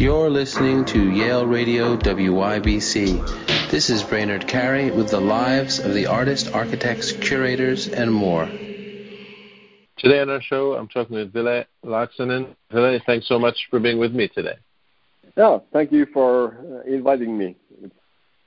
You're listening to Yale Radio WYBC. This is Brainard Carey with the lives of the artists, architects, curators, and more. Today on our show, I'm talking with Ville Laaksonen. Ville, thanks so much for being with me today. Yeah, thank you for uh, inviting me.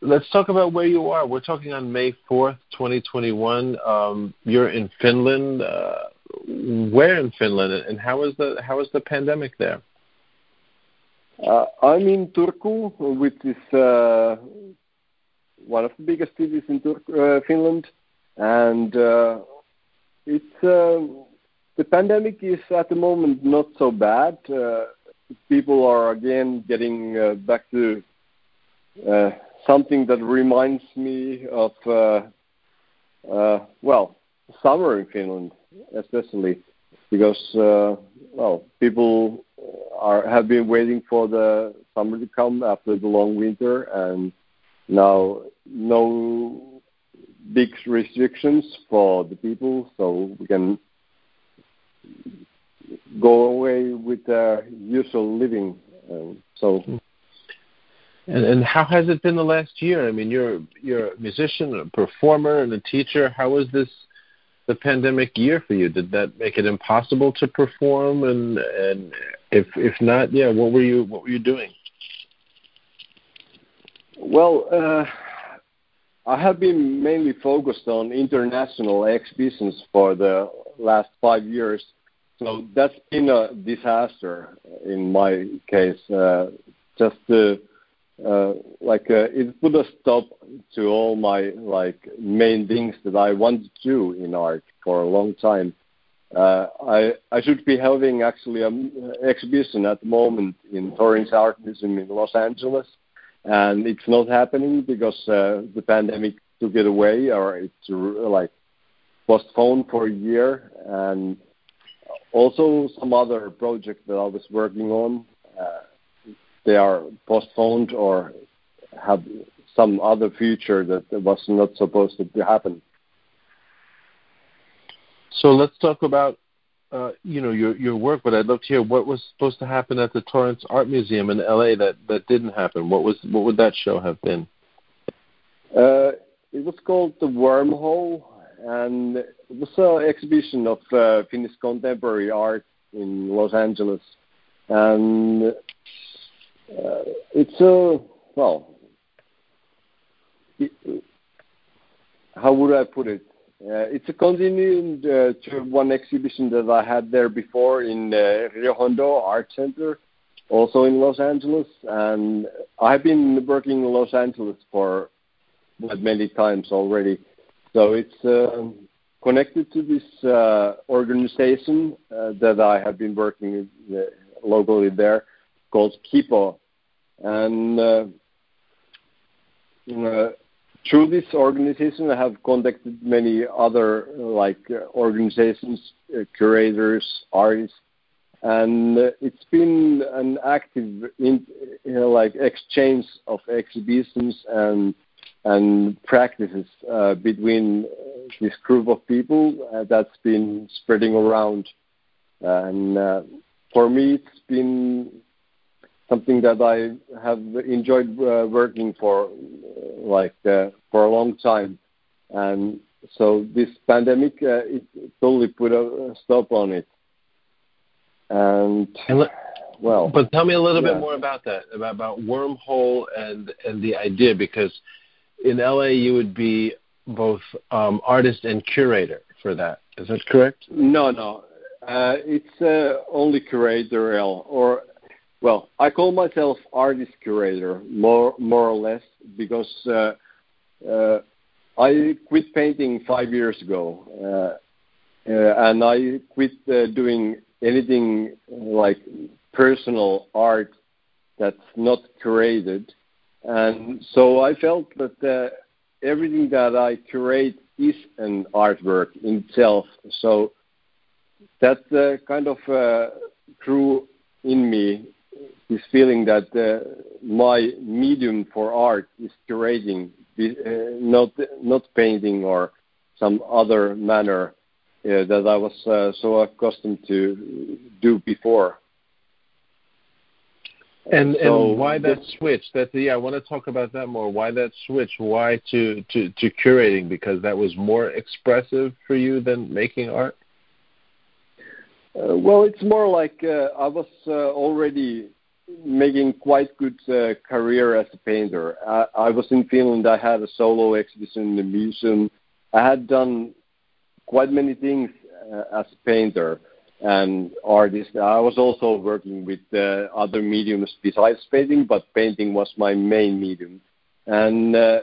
Let's talk about where you are. We're talking on May 4th, 2021. Um, you're in Finland. Uh, where in Finland, and how is the how is the pandemic there? Uh, I'm in Turku, which is uh, one of the biggest cities in Tur- uh, Finland, and uh, it's um, the pandemic is at the moment not so bad. Uh, people are again getting uh, back to something that reminds me of well summer in Finland, especially because well people are have been waiting for the summer to come after the long winter, and now no big restrictions for the people, so we can go away with their usual living. Um, so. And, and how has it been the last year? I mean, you're you're a musician, a performer, and a teacher. How was this the pandemic year for you? Did that make it impossible to perform? And and if if not, yeah, what were you what were you doing? Well, uh, I have been mainly focused on international exhibitions for the last five years, so that's been a disaster in my case. Uh, just to uh, like uh, it put a stop to all my like main things that I wanted to do in art for a long time. Uh, I I should be having actually an exhibition at the moment in Torrance Art Museum in Los Angeles, and it's not happening because uh, the pandemic took it away or it's like postponed for a year, and also some other project that I was working on. Uh, they are postponed or have some other future that was not supposed to happen. So let's talk about uh, you know your your work, but I'd love to hear what was supposed to happen at the Torrance Art Museum in LA that that didn't happen. What was what would that show have been? Uh, it was called the Wormhole, and it was an exhibition of uh, Finnish contemporary art in Los Angeles, and uh, it's a well. how would I put it? Uh, it's a continuing uh, to one exhibition that I had there before in uh, Rio Hondo Art Center, also in Los Angeles, and I've been working in Los Angeles for many times already. So it's uh, connected to this uh, organization uh, that I have been working uh, locally there called Kipo, and uh, uh, through this organization, I have contacted many other like uh, organizations, curators, artists, and it's been an active, in, you know, like exchange of exhibitions and and practices uh, between this group of people uh, that's been spreading around. And uh, for me, it's been something that I have enjoyed uh, working for, like uh, for a long time, and so this pandemic uh, it totally put a stop on it. And, and well, but tell me a little yeah. bit more about that, about, about wormhole and and the idea, because in LA you would be both um, artist and curator for that. Is that correct? No, no. Uh, it's uh, only curatorial, or well, I call myself artist curator, more more or less, because uh, uh, I quit painting five years ago, uh, uh and I quit uh, doing anything like personal art that's not curated, and so I felt that uh, everything that I curate is an artwork in itself. So that kind of grew in me this feeling that uh, my medium for art is curating, uh, not not painting or some other manner uh, that I was uh, so accustomed to do before. And so and why that switch? That yeah, I want to talk about that more. Why that switch? Why to to to curating? Because that was more expressive for you than making art. Uh, well, it's more like uh, I was uh, already making quite good uh, career as a painter. I, I was in Finland. I had a solo exhibition in the museum. I had done quite many things uh, as a painter and artist. I was also working with uh, other mediums besides painting, but painting was my main medium. And uh,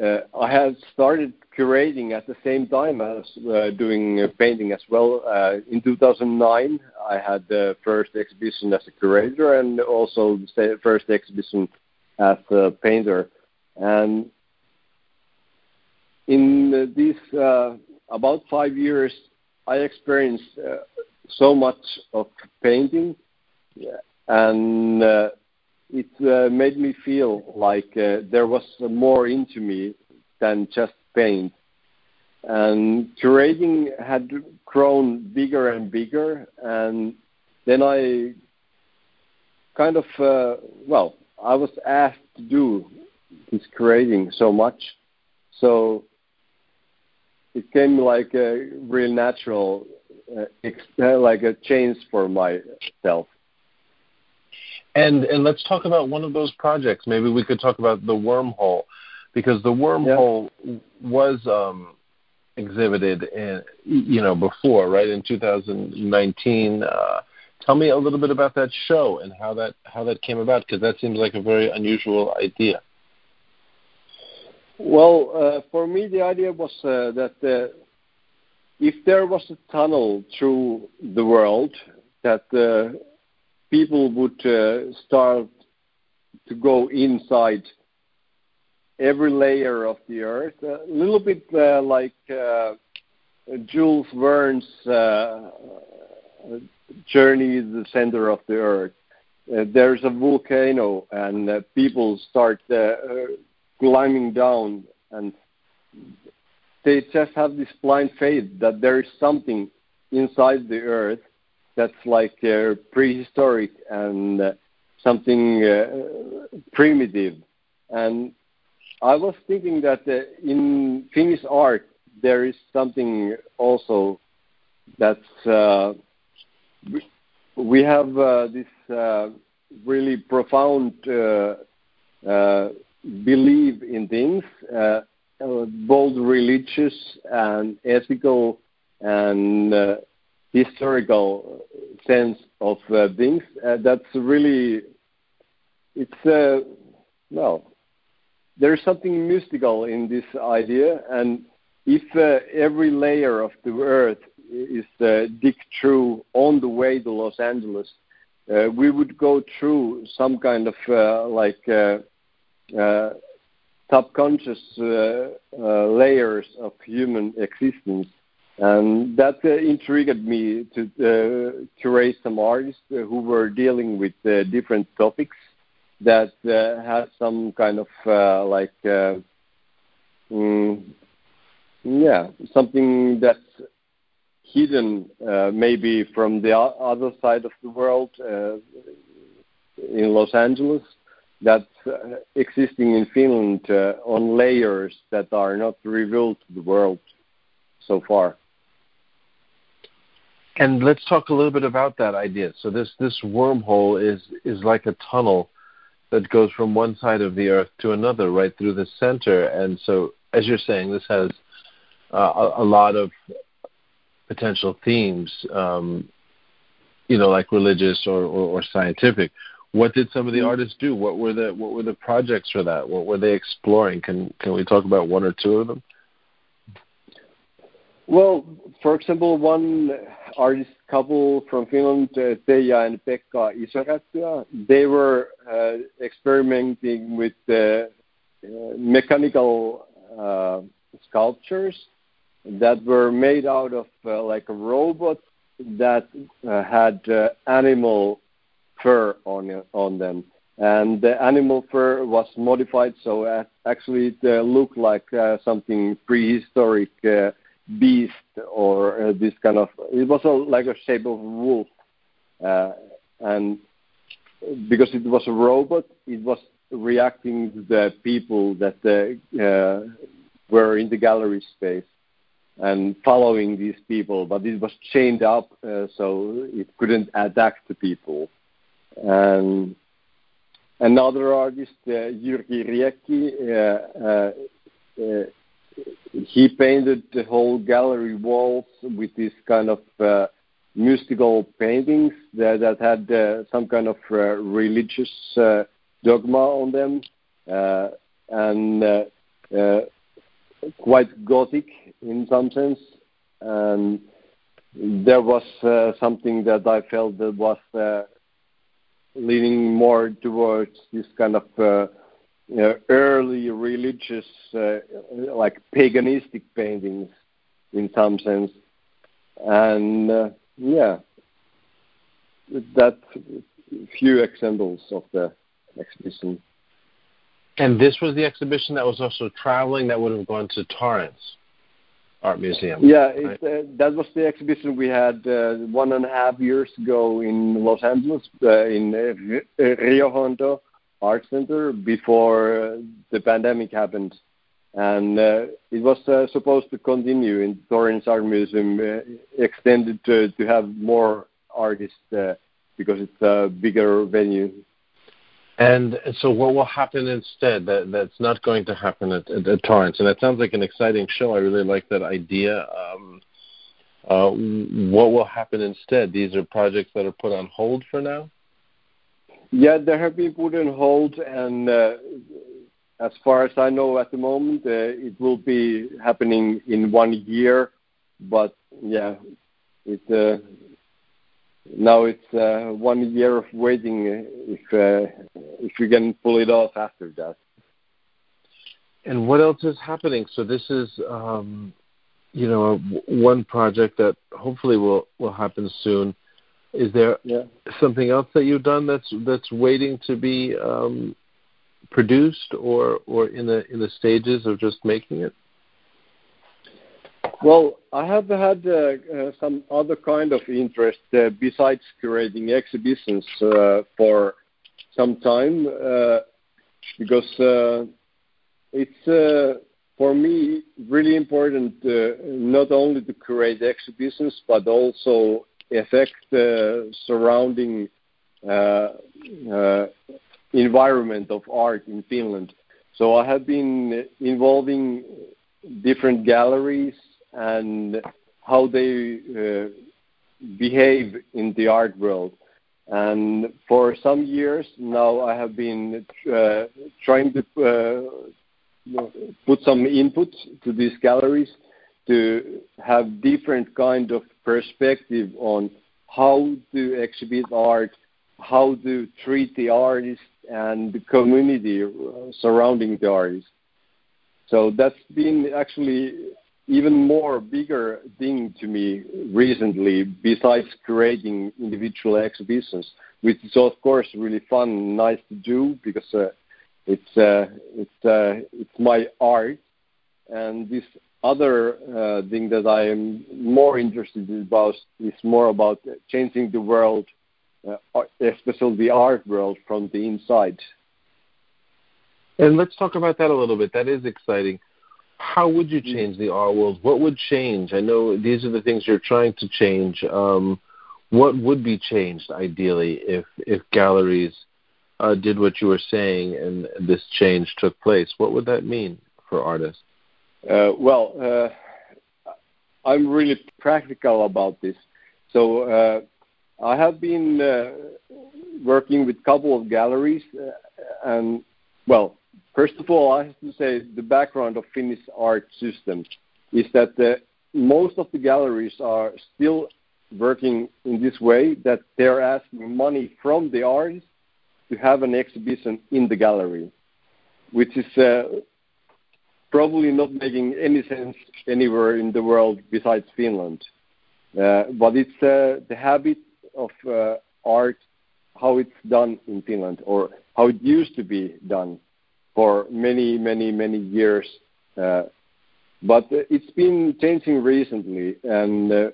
I had started curating at the same time as uh, doing uh, painting as well. Uh, in 2009, I had the first exhibition as a curator and also the first exhibition as a painter. And in these about five years, I experienced uh, so much of painting, and uh, it uh, made me feel like uh, there was more into me than just paint. And curating had grown bigger and bigger, and then I kind of, uh, well, I was asked to do this curating so much. So it came like a real natural, uh, uh, like a change for myself. And and let's talk about one of those projects. Maybe we could talk about the wormhole, because the wormhole yeah. was um, exhibited in you know before, right in 2019. Uh, tell me a little bit about that show and how that how that came about, because that seems like a very unusual idea. Well, uh, for me, the idea was uh, that uh, if there was a tunnel through the world, that people would start to go inside every layer of the earth, a little bit like Jules Verne's journey to the center of the earth. Uh, there's a volcano and uh, people start uh, climbing down and they just have this blind faith that there is something inside the earth that's like uh, prehistoric and uh, something uh, primitive. And I was thinking that uh, in Finnish art there is something also that's uh, we have uh, this really profound believe in things, both religious and ethical and historical sense of uh, things. Uh, that's really, it's, uh, well, there's something mystical in this idea. And if every layer of the earth is dig through on the way to Los Angeles, we would go through some kind of like uh, subconscious uh, uh, layers of human existence. And that uh, intrigued me to uh, curate some artists who were dealing with uh, different topics that uh, had some kind of uh, like, uh, mm, yeah, something that's hidden uh, maybe from the other side of the world uh, in Los Angeles that's uh, existing in Finland uh, on layers that are not revealed to the world so far. And let's talk a little bit about that idea. So this this wormhole is is like a tunnel that goes from one side of the earth to another, right through the center. And so, as you're saying, this has uh, a, a, lot of potential themes, um, you know, like religious or, or, or scientific. What did some of the mm. artists do? What were the what were the projects for that? What were they exploring? Can can we talk about one or two of them? Well, for example, one artist couple from Finland, uh, Teija and Pekka Isorättyä, they were uh, experimenting with uh, mechanical uh, sculptures that were made out of uh, like a robot that uh, had animal fur on on them, and the animal fur was modified so actually it looked like something prehistoric beast or uh, this kind of. It was a, like a shape of wolf, uh, and because it was a robot, it was reacting to the people that uh, were in the gallery space and following these people, but it was chained up uh, so it couldn't attack the people. And another artist, uh, Jyrki uh, uh, uh, he painted the whole gallery walls with this kind of uh, mystical paintings that, that had uh, some kind of uh, religious uh, dogma on them uh, and uh, uh, quite gothic in some sense. And there was uh, something that I felt that was uh, leaning more towards this kind of early religious, like paganistic paintings in some sense. And yeah, that few examples of the exhibition. And this was the exhibition that was also traveling that would have gone to Torrance Art Museum. Yeah, it, uh, that was the exhibition we had uh, one and a half years ago in Los Angeles, uh, in uh, Rio Hondo Art Center before the pandemic happened and uh, it was uh, supposed to continue in Torrance Art Museum, uh, extended to, to have more artists uh, because it's a bigger venue. And so, what will happen instead? That that's not going to happen at, at, at Torrance, and that sounds like an exciting show. I really like that idea. Um, uh, what will happen instead? These are projects that are put on hold for now. Yeah, they have been put on hold, and uh, as far as I know at the moment, uh, it will be happening in one year. But yeah, uh, now it's uh, one year of waiting if if you can pull it off after that. And what else is happening? So this is, um, you know, one project that hopefully will will happen soon. Is there yeah. something else that you've done that's that's waiting to be um, produced or or in the in the stages of just making it? Well, I have had uh, uh, some other kind of interest uh, besides curating exhibitions uh, for some time uh, because uh, it's for me really important not only to create exhibitions but also affect the surrounding environment of art in Finland. So I have been involving different galleries and how they uh, behave in the art world. And for some years now, I have been uh, trying to uh, put some input to these galleries to have different kind of perspective on how to exhibit art, how to treat the artist, and the community surrounding the artist. So that's been actually even more bigger thing to me recently besides creating individual exhibitions, which is of course really fun and nice to do because uh, it's uh, it's uh, it's my art. And this other uh, thing that I am more interested about is more about changing the world uh, especially the art world from the inside. And let's talk about that a little bit. That is exciting. How would you change the art world? What would change? I know these are the things you're trying to change. Um, what would be changed ideally if if galleries uh, did what you were saying and this change took place? What would that mean for artists? Uh, well, uh, I'm really practical about this. So uh, I have been working with a couple of galleries, and well, first of all, I have to say the background of Finnish art system is that most of the galleries are still working in this way that they're asking money from the artists to have an exhibition in the gallery, which is uh, probably not making any sense anywhere in the world besides Finland. Uh, but it's uh, the habit of uh, art, how it's done in Finland, or how it used to be done for many, many, many years. Uh, but it's been changing recently, and uh,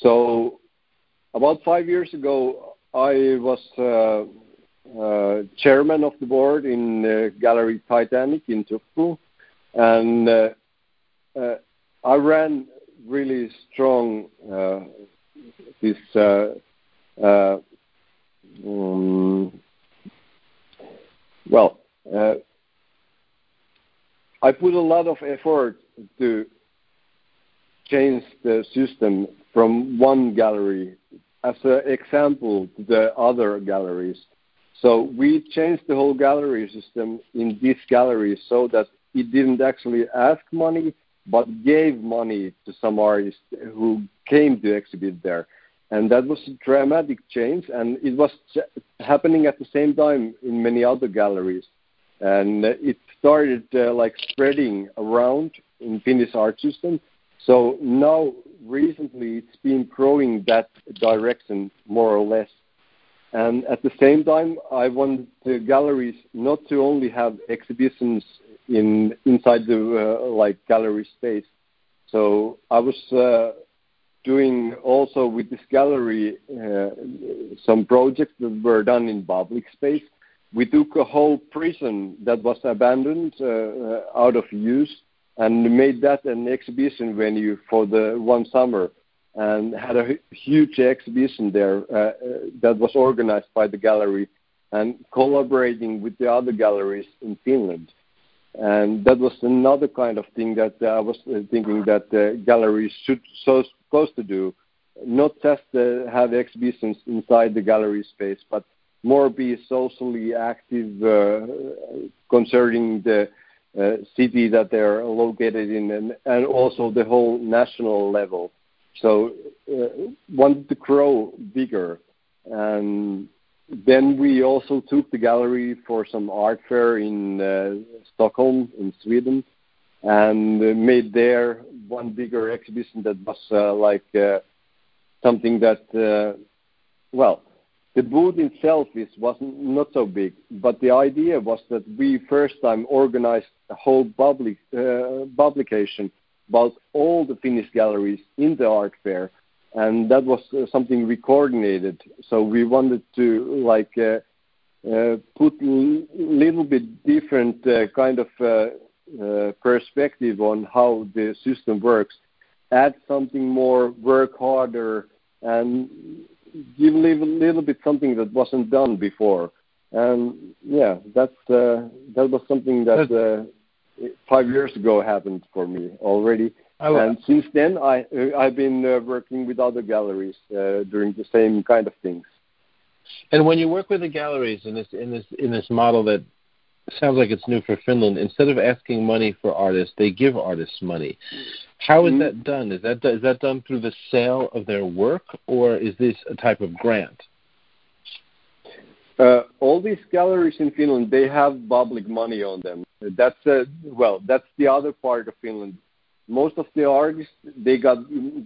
so about five years ago, I was uh, chairman of the board in Gallery Titanic in Turku, and uh, uh, I ran really strong uh, this um, well. I put a lot of effort to change the system from one gallery as an example to the other galleries. So we changed the whole gallery system in this gallery so that it didn't actually ask money, but gave money to some artists who came to exhibit there. And that was a dramatic change, and it was happening at the same time in many other galleries. And it started uh, like spreading around in Finnish art system. So now recently it's been growing that direction more or less. And at the same time, I want the galleries not to only have exhibitions in inside the uh, like gallery space. So I was uh, doing also with this gallery uh, some projects that were done in public space. We took a whole prison that was abandoned uh, uh, out of use and made that an exhibition venue for the one summer and had a huge exhibition there uh, that was organized by the gallery and collaborating with the other galleries in Finland. And that was another kind of thing that uh, I was uh, thinking that uh, galleries should so supposed to do, not just uh, have exhibitions inside the gallery space, but more be socially active concerning the uh, city that they're located in and, and also the whole national level. So uh, wanted to grow bigger. And then we also took the gallery for some art fair in uh, Stockholm, in Sweden, and made there one bigger exhibition that was uh, like uh, something that, uh, well, the booth itself is wasn't not so big, but the idea was that we first time organized a whole public uh, publication about all the Finnish galleries in the art fair, and that was uh, something we coordinated. So we wanted to like uh, uh, put a little bit different uh, kind of uh, uh, perspective on how the system works, add something more, work harder, and give a little, little bit something that wasn't done before. And yeah, that uh, that was something that uh, five years ago happened for me already. And since then, I uh, I've been uh, working with other galleries uh, doing the same kind of things. And when you work with the galleries in this in this in this model that sounds like it's new for Finland, instead of asking money for artists, they give artists money. How is mm-hmm. that done? Is that is that done through the sale of their work, or is this a type of grant? Uh, all these galleries in Finland, they have public money on them. That's uh, well, that's the other part of Finland. Most of the artists they got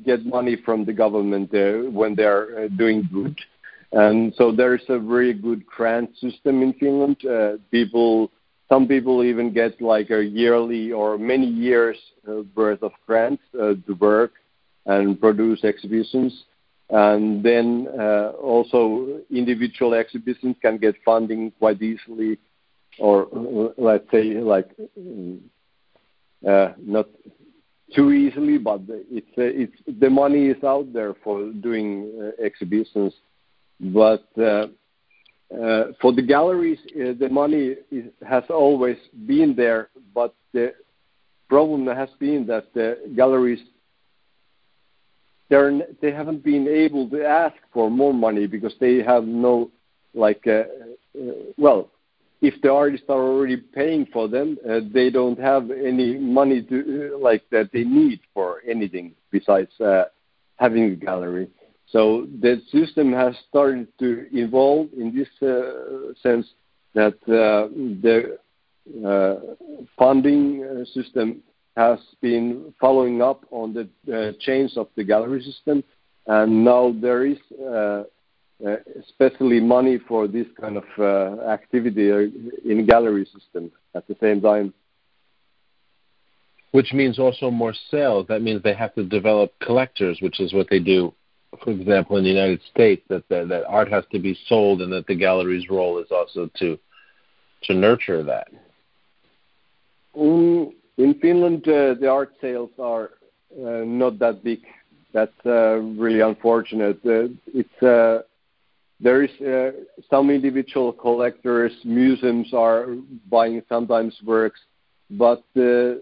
get money from the government uh, when they're uh, doing good, and so there's a very good grant system in Finland. Uh, people some people even get like a yearly or many years uh, worth of grants uh, to work and produce exhibitions. And then uh, also individual exhibitions can get funding quite easily, or let's say like not too easily, but it's uh, it's the money is out there for doing exhibitions. But uh, for the galleries, uh, the money is, has always been there, but the problem has been that the galleries they're, they haven't been able to ask for more money because they have no like uh, uh, well if the artists are already paying for them uh, they don't have any money to uh, like that they need for anything besides uh, having a gallery. So the system has started to evolve in this uh, sense that uh, the uh, funding system has been following up on the change of the gallery system, and now there is especially money for this kind of activity in gallery system at the same time. Which means also more sales. That means they have to develop collectors, which is what they do for example, in the United States, that, that that art has to be sold, and that the gallery's role is also to to nurture that. Um, in Finland, uh, the art sales are uh, not that big. That's uh, really unfortunate. Uh, it's uh, there is uh, some individual collectors, museums are buying sometimes works, but uh,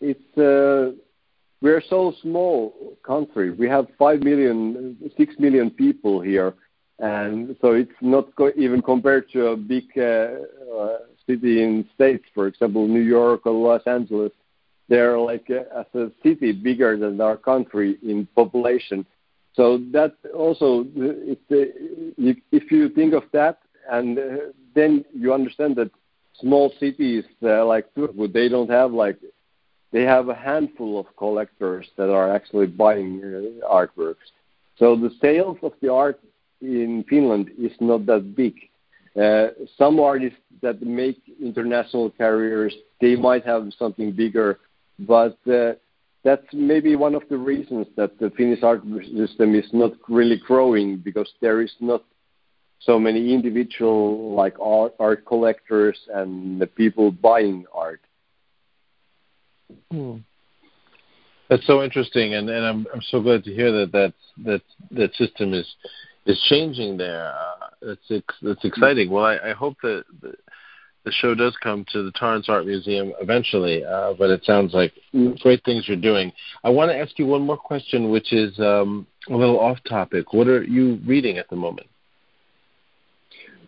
it's uh, we're so small country. We have five million, six million people here, and so it's not co- even compared to a big uh, city in states, for example, New York or Los Angeles they're like as a city bigger than our country in population. So that also, if, you think of that, and uh, then you understand that small cities uh, like Turku, they don't have like they have a handful of collectors that are actually buying uh, artworks. So the sales of the art in Finland is not that big. Uh, some artists that make international careers, they might have something bigger but uh, that's maybe one of the reasons that the Finnish art system is not really growing because there is not so many individual like art, art collectors and the people buying art. Hmm. That's so interesting, and, and I'm I'm so glad to hear that that that that system is is changing there. Uh, that's that's exciting. Well, I, I hope that, that the show does come to the Torrance Art Museum eventually, uh, but it sounds like great things you're doing. I want to ask you one more question, which is um, a little off topic. What are you reading at the moment?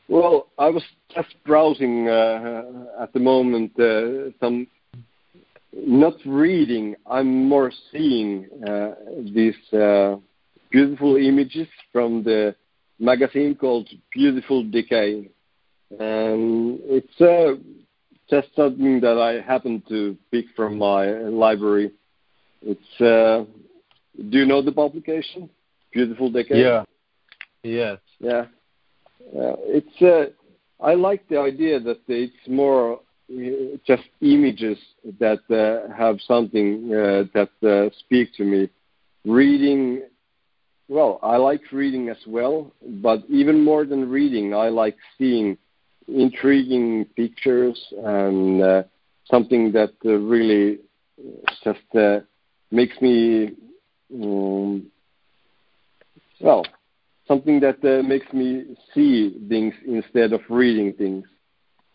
Well, I was just browsing uh, at the moment uh, some, not reading, I'm more seeing uh, these uh, beautiful images from the magazine called Beautiful Decay and it's uh, just something that I happen to pick from my library. It's uh, do you know the publication? Beautiful Decay. Yeah. Yes. Yeah. Uh, it's uh, I like the idea that it's more uh, just images that uh, have something uh, that uh, speak to me. Reading, well, I like reading as well, but even more than reading, I like seeing intriguing pictures and uh, something that uh, really just uh, makes me um, well something that uh, makes me see things instead of reading things.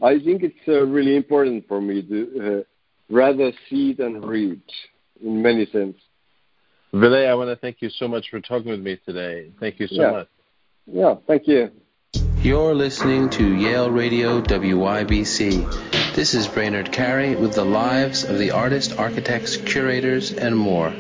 I think it's uh, really important for me to uh, rather see than read in many sense. Ville, I want to thank you so much for talking with me today. Thank you so yeah. much. Yeah, thank you. You're listening to Yale Radio WYBC. This is Brainard Carey with the lives of the artists, architects, curators, and more.